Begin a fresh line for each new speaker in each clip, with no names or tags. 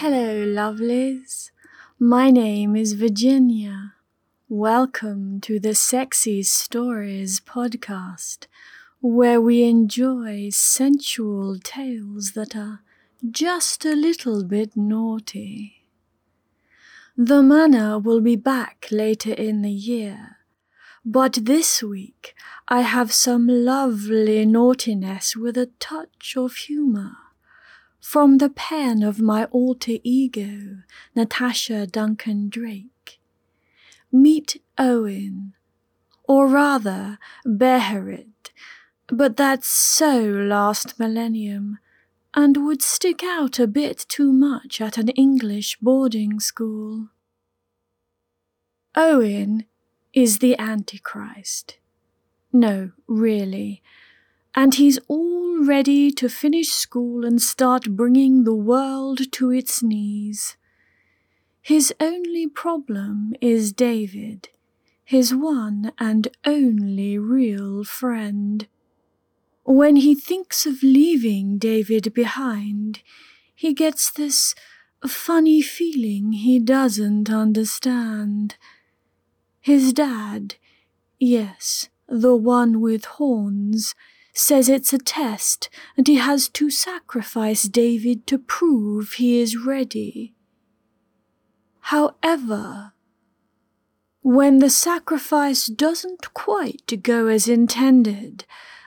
Hello, lovelies. My name is Virginia. Welcome to the Sexy Stories podcast, where we enjoy sensual tales that are just a little bit naughty. The manor will be back later in the year, but this week I have some lovely naughtiness with a touch of humour from the pen of my alter ego, Natasha Duncan Drake. Meet Owen, or rather Beherit, but that's so last millennium, and would stick out a bit too much at an English boarding school. Owen is the Antichrist. No, really and he's all ready to finish school and start bringing the world to its knees. His only problem is David, his one and only real friend. When he thinks of leaving David behind, he gets this funny feeling he doesn't understand. His dad, yes, the one with horns, says it's a test and he has to sacrifice David to prove he is ready. However, when the sacrifice doesn't quite go as intended,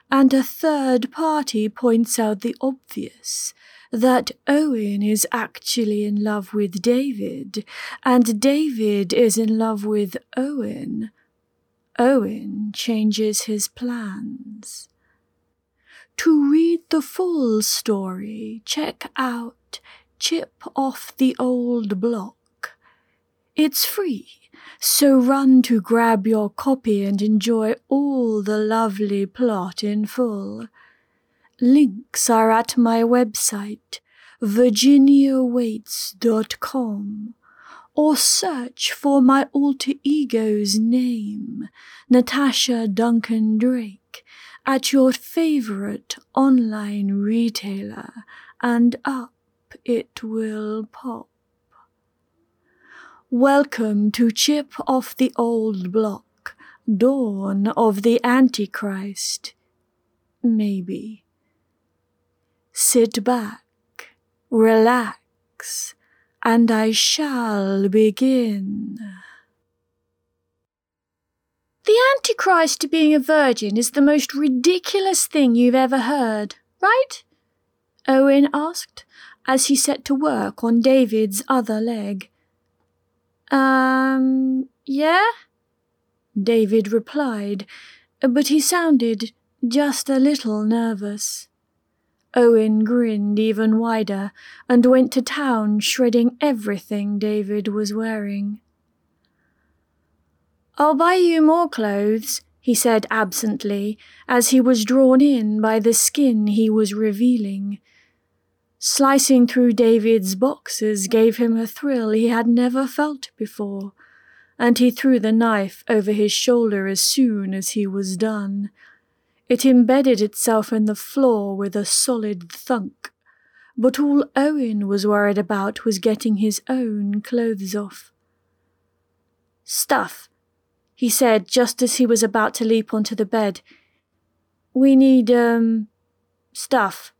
and a third party points out the obvious, that Owen is actually in love with David, and David is in love with Owen, Owen changes his plans. To read the full story, check out Chip Off the Old Block. It's free, so run to grab your copy and enjoy all the lovely plot in full. Links are at my website, virginiawaytes.com, or search for my alter ego's name, Natasha Duncan Drake at your favorite online retailer and up it will pop. Welcome to Chip Off the Old Block, Dawn of the Antichrist. Maybe. Sit back, relax, and I shall begin. The Antichrist being a virgin is the most ridiculous thing you've ever heard, right? Owen asked, as he set to work on David's other leg. Um, yeah? David replied, but he sounded just a little nervous. Owen grinned even wider and went to town shredding everything David was wearing. I'll buy you more clothes, he said absently, as he was drawn in by the skin he was revealing. Slicing through David's boxes gave him a thrill he had never felt before, and he threw the knife over his shoulder as soon as he was done. It embedded itself in the floor with a solid thunk, but all Owen was worried about was getting his own clothes off. Stuff, he said just as he was about to leap onto the bed. We need, um, stuff.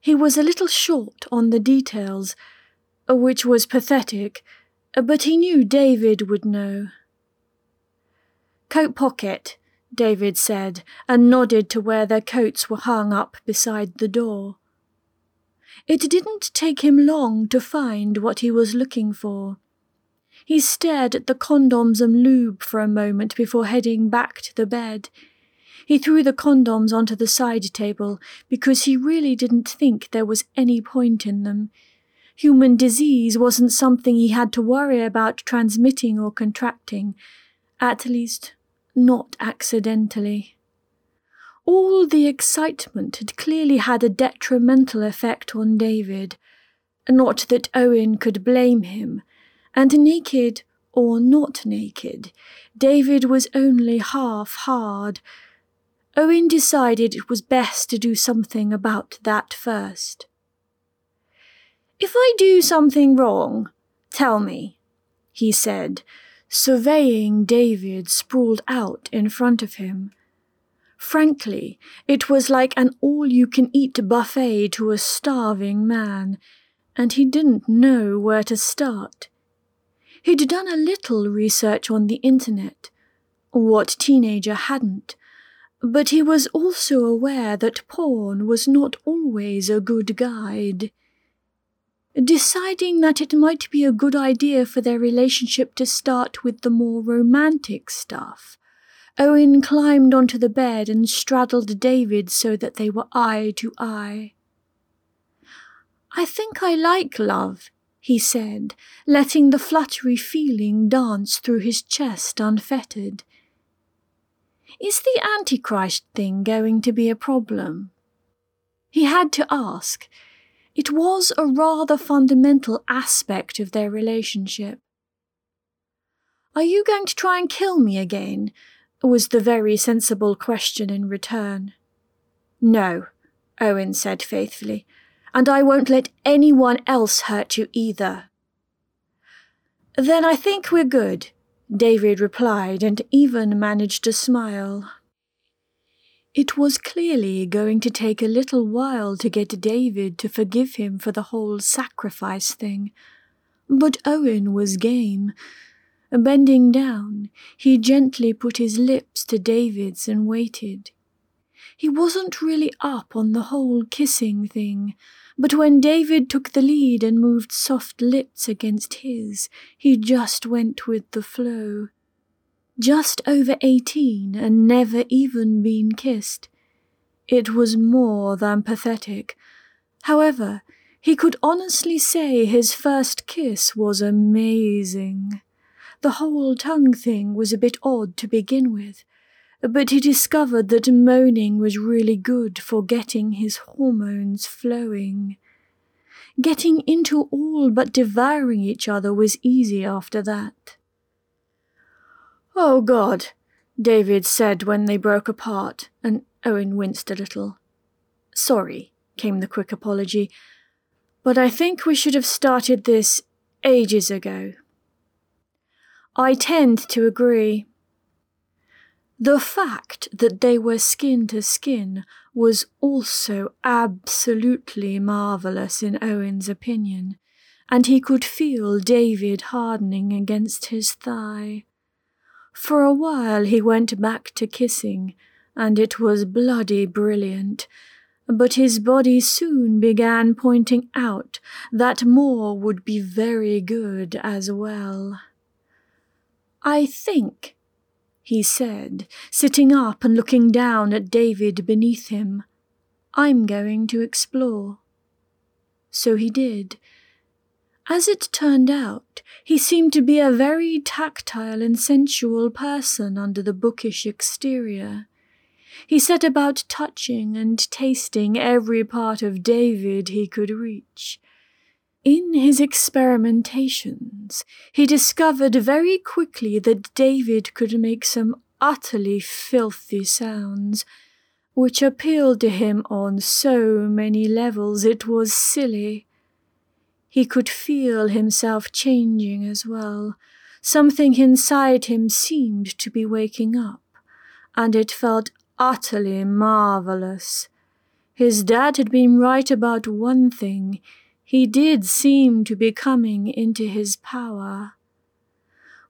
He was a little short on the details, which was pathetic, but he knew David would know. Coat pocket, David said, and nodded to where their coats were hung up beside the door. It didn't take him long to find what he was looking for. He stared at the condoms and lube for a moment before heading back to the bed. He threw the condoms onto the side table because he really didn't think there was any point in them. Human disease wasn't something he had to worry about transmitting or contracting, at least, not accidentally. All the excitement had clearly had a detrimental effect on David. Not that Owen could blame him and naked or not naked, David was only half hard. Owen decided it was best to do something about that first. If I do something wrong, tell me, he said, surveying David sprawled out in front of him. Frankly, it was like an all you can eat buffet to a starving man, and he didn't know where to start. He'd done a little research on the internet, what teenager hadn't, but he was also aware that porn was not always a good guide. Deciding that it might be a good idea for their relationship to start with the more romantic stuff, Owen climbed onto the bed and straddled David so that they were eye to eye. I think I like love, he said, letting the fluttery feeling dance through his chest unfettered. Is the Antichrist thing going to be a problem? He had to ask. It was a rather fundamental aspect of their relationship. Are you going to try and kill me again? was the very sensible question in return. No, Owen said faithfully and I won't let anyone else hurt you either. Then I think we're good, David replied, and even managed to smile. It was clearly going to take a little while to get David to forgive him for the whole sacrifice thing, but Owen was game. Bending down, he gently put his lips to David's and waited. He wasn't really up on the whole kissing thing, but when David took the lead and moved soft lips against his, he just went with the flow. Just over eighteen and never even been kissed. It was more than pathetic. However, he could honestly say his first kiss was amazing. The whole tongue thing was a bit odd to begin with, but he discovered that moaning was really good for getting his hormones flowing. Getting into all but devouring each other was easy after that. Oh, God, David said when they broke apart, and Owen winced a little. Sorry, came the quick apology, but I think we should have started this ages ago. I tend to agree. The fact that they were skin to skin was also absolutely marvellous in Owen's opinion, and he could feel David hardening against his thigh. For a while he went back to kissing, and it was bloody brilliant, but his body soon began pointing out that more would be very good as well. I think, he said, sitting up and looking down at David beneath him. I'm going to explore. So he did. As it turned out, he seemed to be a very tactile and sensual person under the bookish exterior. He set about touching and tasting every part of David he could reach, in his experimentations, he discovered very quickly that David could make some utterly filthy sounds, which appealed to him on so many levels it was silly. He could feel himself changing as well. Something inside him seemed to be waking up, and it felt utterly marvellous. His dad had been right about one thing he did seem to be coming into his power.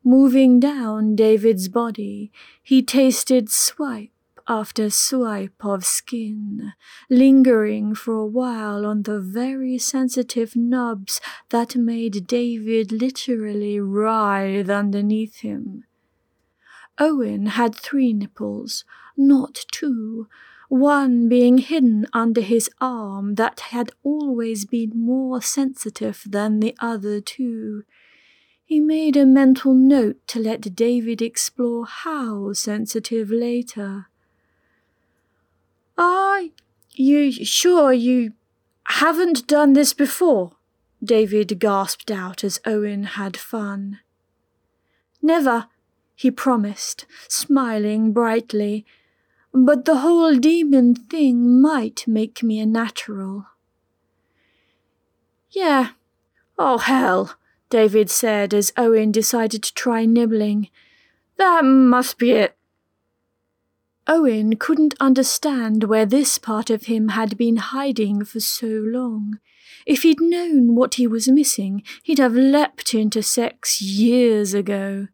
Moving down David's body, he tasted swipe after swipe of skin, lingering for a while on the very sensitive nubs that made David literally writhe underneath him. Owen had three nipples, not two, one being hidden under his arm that had always been more sensitive than the other two. He made a mental note to let David explore how sensitive later. Are you sure you haven't done this before? David gasped out as Owen had fun. Never, he promised, smiling brightly but the whole demon thing might make me a natural. Yeah, Oh, hell, David said as Owen decided to try nibbling. That must be it. Owen couldn't understand where this part of him had been hiding for so long. If he'd known what he was missing, he'd have leapt into sex years ago.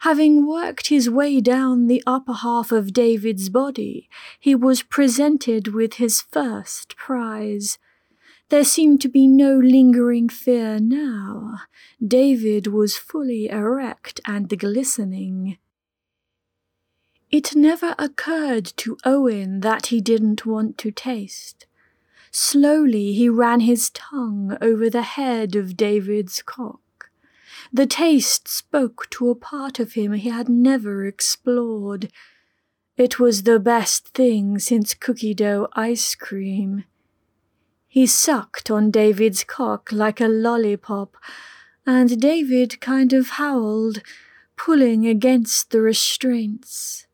Having worked his way down the upper half of David's body, he was presented with his first prize. There seemed to be no lingering fear now. David was fully erect and glistening. It never occurred to Owen that he didn't want to taste. Slowly he ran his tongue over the head of David's cock. The taste spoke to a part of him he had never explored. It was the best thing since cookie dough ice cream. He sucked on David's cock like a lollipop, and David kind of howled, pulling against the restraints.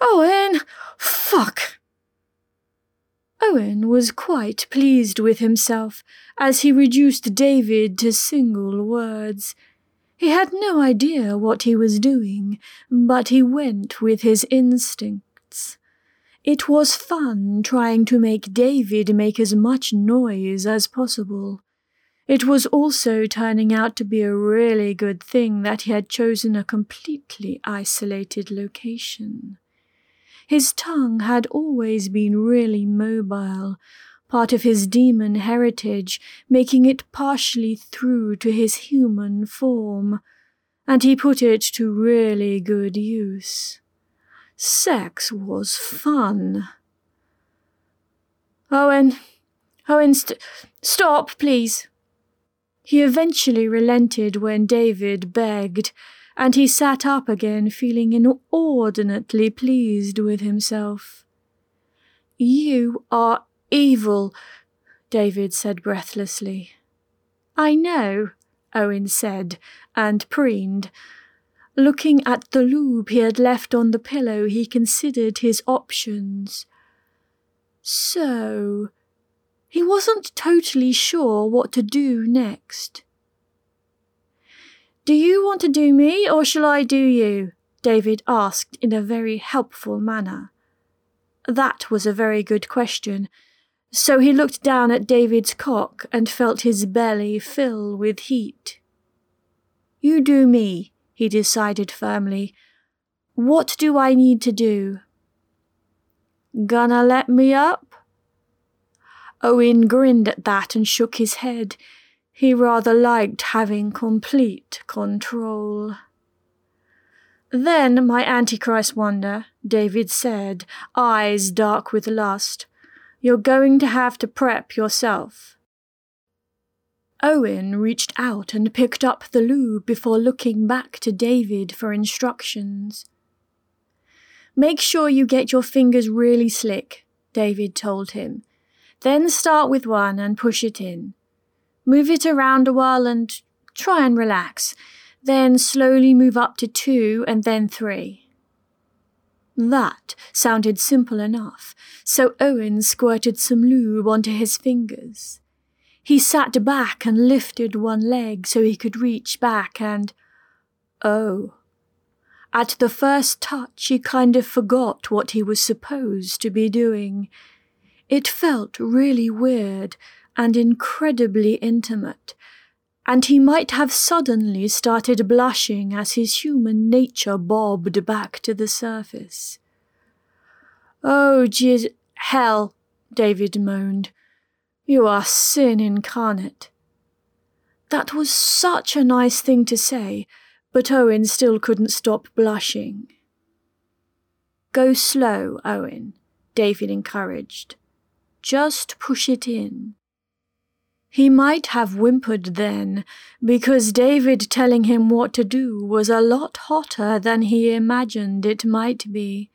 Oh, Owen! Fuck! Owen was quite pleased with himself as he reduced David to single words. He had no idea what he was doing, but he went with his instincts. It was fun trying to make David make as much noise as possible. It was also turning out to be a really good thing that he had chosen a completely isolated location. His tongue had always been really mobile, part of his demon heritage, making it partially through to his human form, and he put it to really good use. Sex was fun. Owen, Owen, st- stop, please. He eventually relented when David begged, and he sat up again feeling inordinately pleased with himself. You are evil, David said breathlessly. I know, Owen said, and preened. Looking at the lube he had left on the pillow, he considered his options. So, he wasn't totally sure what to do next. Do you want to do me, or shall I do you? David asked in a very helpful manner. That was a very good question. So he looked down at David's cock and felt his belly fill with heat. You do me, he decided firmly. What do I need to do? Gonna let me up? Owen grinned at that and shook his head. He rather liked having complete control. Then my Antichrist wonder, David said, eyes dark with lust. You're going to have to prep yourself. Owen reached out and picked up the lube before looking back to David for instructions. Make sure you get your fingers really slick, David told him. Then start with one and push it in. Move it around a while and try and relax. Then slowly move up to two and then three. That sounded simple enough, so Owen squirted some lube onto his fingers. He sat back and lifted one leg so he could reach back and. Oh. At the first touch, he kind of forgot what he was supposed to be doing. It felt really weird and incredibly intimate, and he might have suddenly started blushing as his human nature bobbed back to the surface. Oh, jeez, hell, David moaned. You are sin incarnate. That was such a nice thing to say, but Owen still couldn't stop blushing. Go slow, Owen, David encouraged. Just push it in. He might have whimpered then, because David telling him what to do was a lot hotter than he imagined it might be.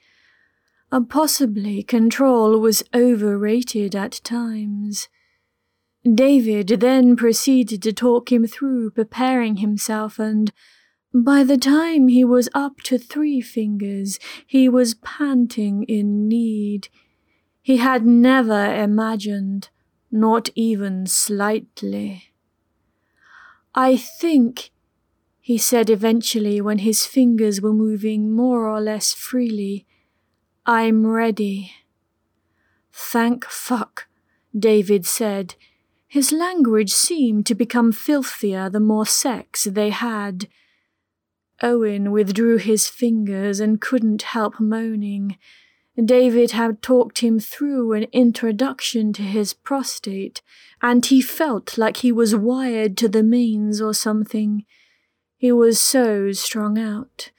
And possibly control was overrated at times. David then proceeded to talk him through preparing himself, and by the time he was up to three fingers, he was panting in need. He had never imagined not even slightly. I think, he said eventually when his fingers were moving more or less freely, I'm ready. Thank fuck, David said. His language seemed to become filthier the more sex they had. Owen withdrew his fingers and couldn't help moaning. David had talked him through an introduction to his prostate, and he felt like he was wired to the mains or something. He was so strung out.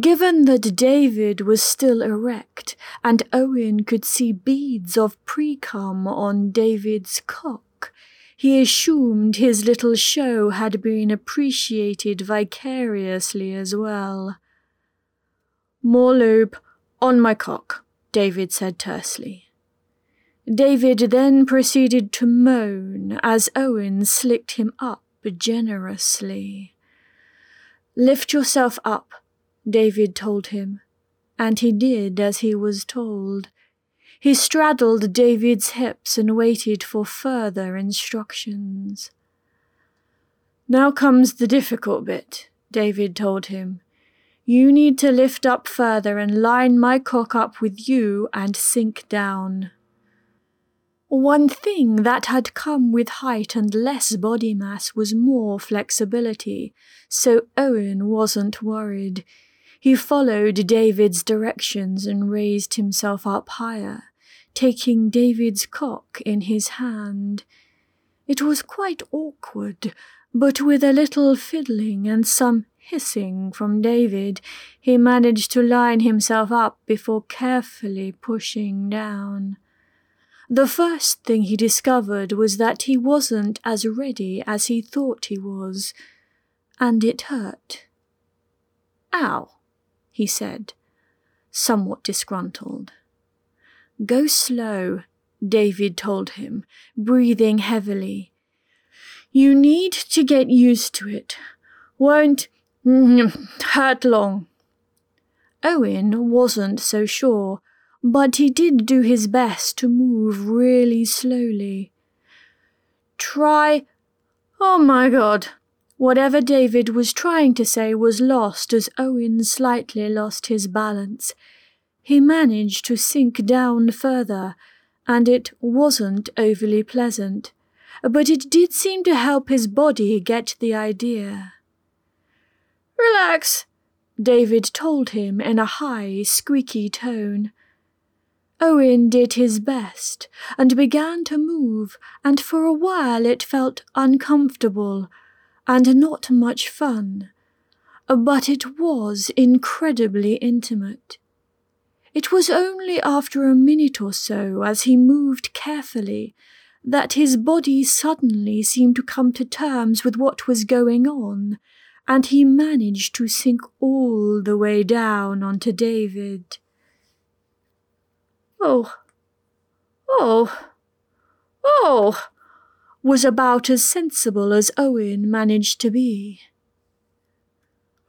Given that David was still erect, and Owen could see beads of precum on David's cock, he assumed his little show had been appreciated vicariously as well. More lube on my cock, David said tersely. David then proceeded to moan as Owen slicked him up generously. Lift yourself up, David told him, and he did as he was told. He straddled David's hips and waited for further instructions. Now comes the difficult bit, David told him. You need to lift up further and line my cock up with you and sink down. One thing that had come with height and less body mass was more flexibility, so Owen wasn't worried. He followed David's directions and raised himself up higher, taking David's cock in his hand. It was quite awkward, but with a little fiddling and some hissing from David, he managed to line himself up before carefully pushing down. The first thing he discovered was that he wasn't as ready as he thought he was, and it hurt. Ow, he said, somewhat disgruntled. Go slow, David told him, breathing heavily. You need to get used to it. Won't Mm, hurt long. Owen wasn't so sure, but he did do his best to move really slowly. Try. Oh my god. Whatever David was trying to say was lost as Owen slightly lost his balance. He managed to sink down further, and it wasn't overly pleasant, but it did seem to help his body get the idea. Relax, David told him in a high, squeaky tone. Owen did his best and began to move, and for a while it felt uncomfortable and not much fun. But it was incredibly intimate. It was only after a minute or so, as he moved carefully, that his body suddenly seemed to come to terms with what was going on, and he managed to sink all the way down onto David. Oh, oh, oh, was about as sensible as Owen managed to be.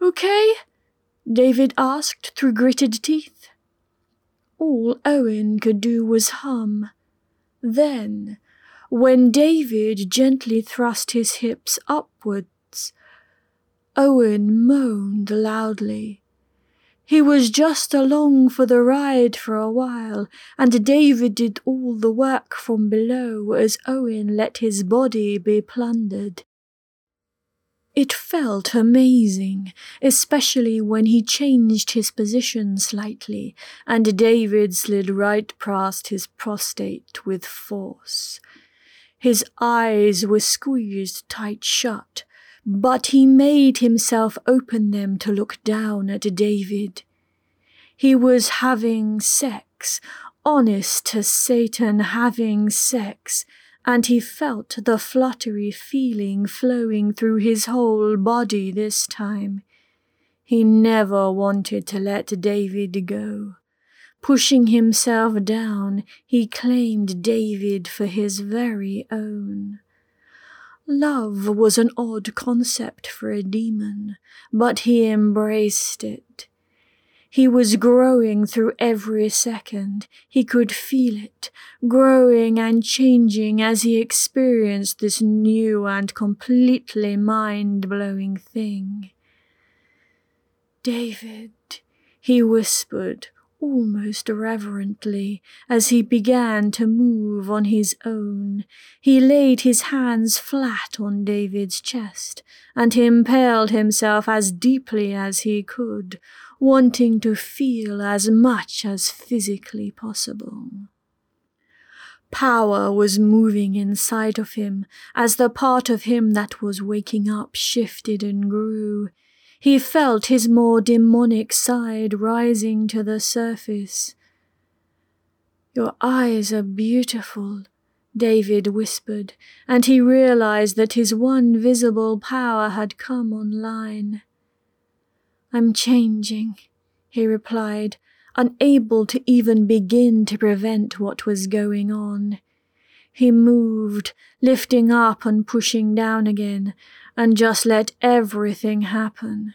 Okay? David asked through gritted teeth. All Owen could do was hum. Then, when David gently thrust his hips upwards, Owen moaned loudly. He was just along for the ride for a while, and David did all the work from below as Owen let his body be plundered. It felt amazing, especially when he changed his position slightly, and David slid right past his prostate with force. His eyes were squeezed tight shut, but he made himself open them to look down at David. He was having sex, honest to Satan having sex, and he felt the fluttery feeling flowing through his whole body this time. He never wanted to let David go. Pushing himself down, he claimed David for his very own. Love was an odd concept for a demon, but he embraced it. He was growing through every second. He could feel it, growing and changing as he experienced this new and completely mind blowing thing. David, he whispered, almost reverently, as he began to move on his own. He laid his hands flat on David's chest, and impaled himself as deeply as he could, wanting to feel as much as physically possible. Power was moving inside of him as the part of him that was waking up shifted and grew. He felt his more demonic side rising to the surface. Your eyes are beautiful, David whispered, and he realized that his one visible power had come online. I'm changing, he replied, unable to even begin to prevent what was going on. He moved, lifting up and pushing down again, and just let everything happen.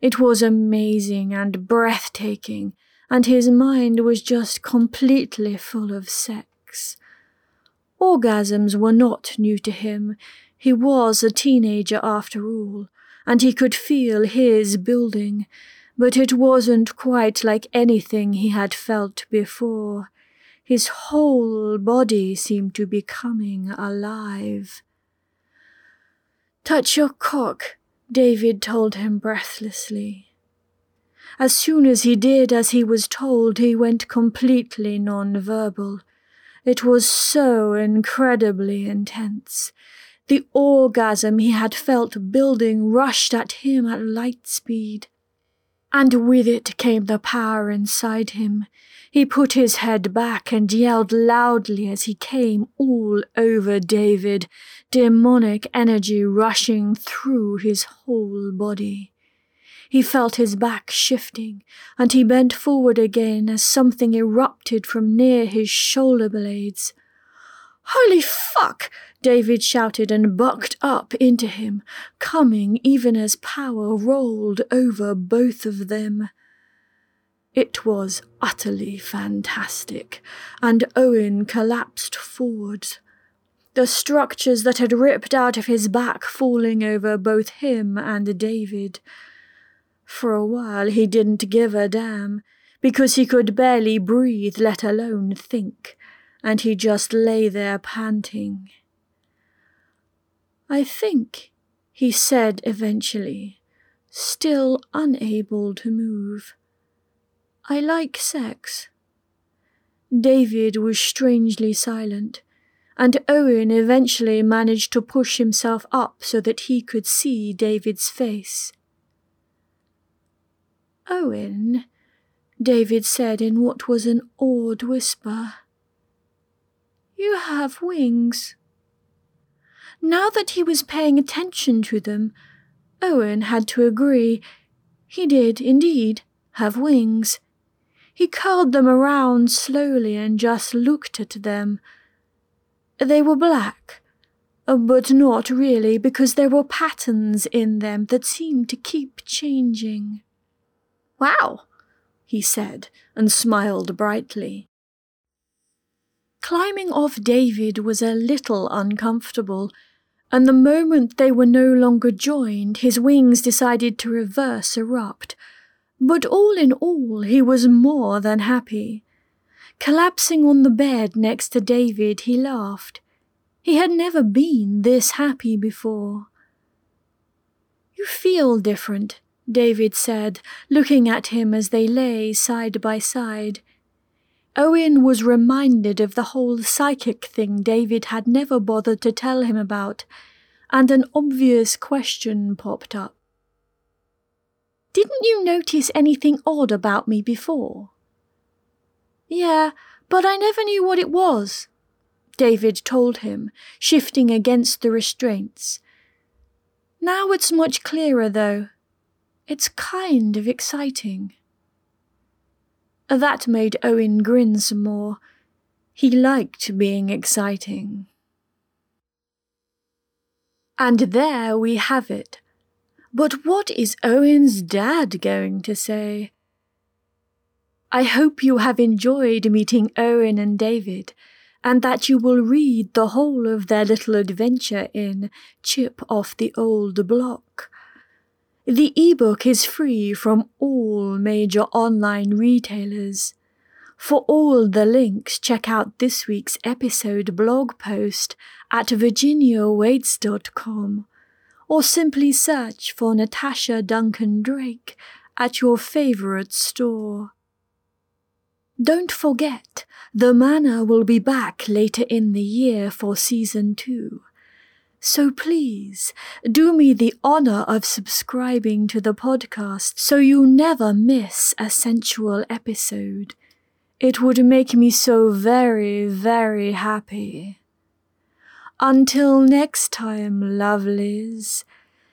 It was amazing and breathtaking, and his mind was just completely full of sex. Orgasms were not new to him. He was a teenager after all, and he could feel his building, but it wasn't quite like anything he had felt before. His whole body seemed to be coming alive. Touch your cock, David told him breathlessly. As soon as he did as he was told, he went completely non-verbal. It was so incredibly intense. The orgasm he had felt building rushed at him at light speed. And with it came the power inside him. He put his head back and yelled loudly as he came all over David, demonic energy rushing through his whole body. He felt his back shifting, and he bent forward again as something erupted from near his shoulder blades. Holy fuck! David shouted and bucked up into him, coming even as power rolled over both of them. It was utterly fantastic, and Owen collapsed forwards, the structures that had ripped out of his back falling over both him and David. For a while he didn't give a damn, because he could barely breathe, let alone think, and he just lay there panting. I think, he said eventually, still unable to move. I like sex. David was strangely silent, and Owen eventually managed to push himself up so that he could see David's face. Owen, David said in what was an awed whisper. You have wings. Now that he was paying attention to them, Owen had to agree. He did, indeed, have wings. He curled them around slowly and just looked at them. They were black, uh, but not really, because there were patterns in them that seemed to keep changing. Wow, he said, and smiled brightly. Climbing off David was a little uncomfortable, and the moment they were no longer joined, his wings decided to reverse erupt but all in all, he was more than happy. Collapsing on the bed next to David, he laughed. He had never been this happy before. You feel different, David said, looking at him as they lay side by side. Owen was reminded of the whole psychic thing David had never bothered to tell him about, and an obvious question popped up. Didn't you notice anything odd about me before? Yeah, but I never knew what it was, David told him, shifting against the restraints. Now it's much clearer, though. It's kind of exciting. That made Owen grin some more. He liked being exciting. And there we have it but what is Owen's dad going to say? I hope you have enjoyed meeting Owen and David, and that you will read the whole of their little adventure in Chip Off the Old Block. The ebook is free from all major online retailers. For all the links, check out this week's episode blog post at virginiawaytes.com or simply search for Natasha Duncan Drake at your favorite store. Don't forget, the Manor will be back later in the year for season two. So please, do me the honor of subscribing to the podcast so you never miss a sensual episode. It would make me so very, very happy. Until next time, lovelies,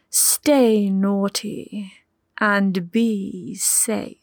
stay naughty and be safe.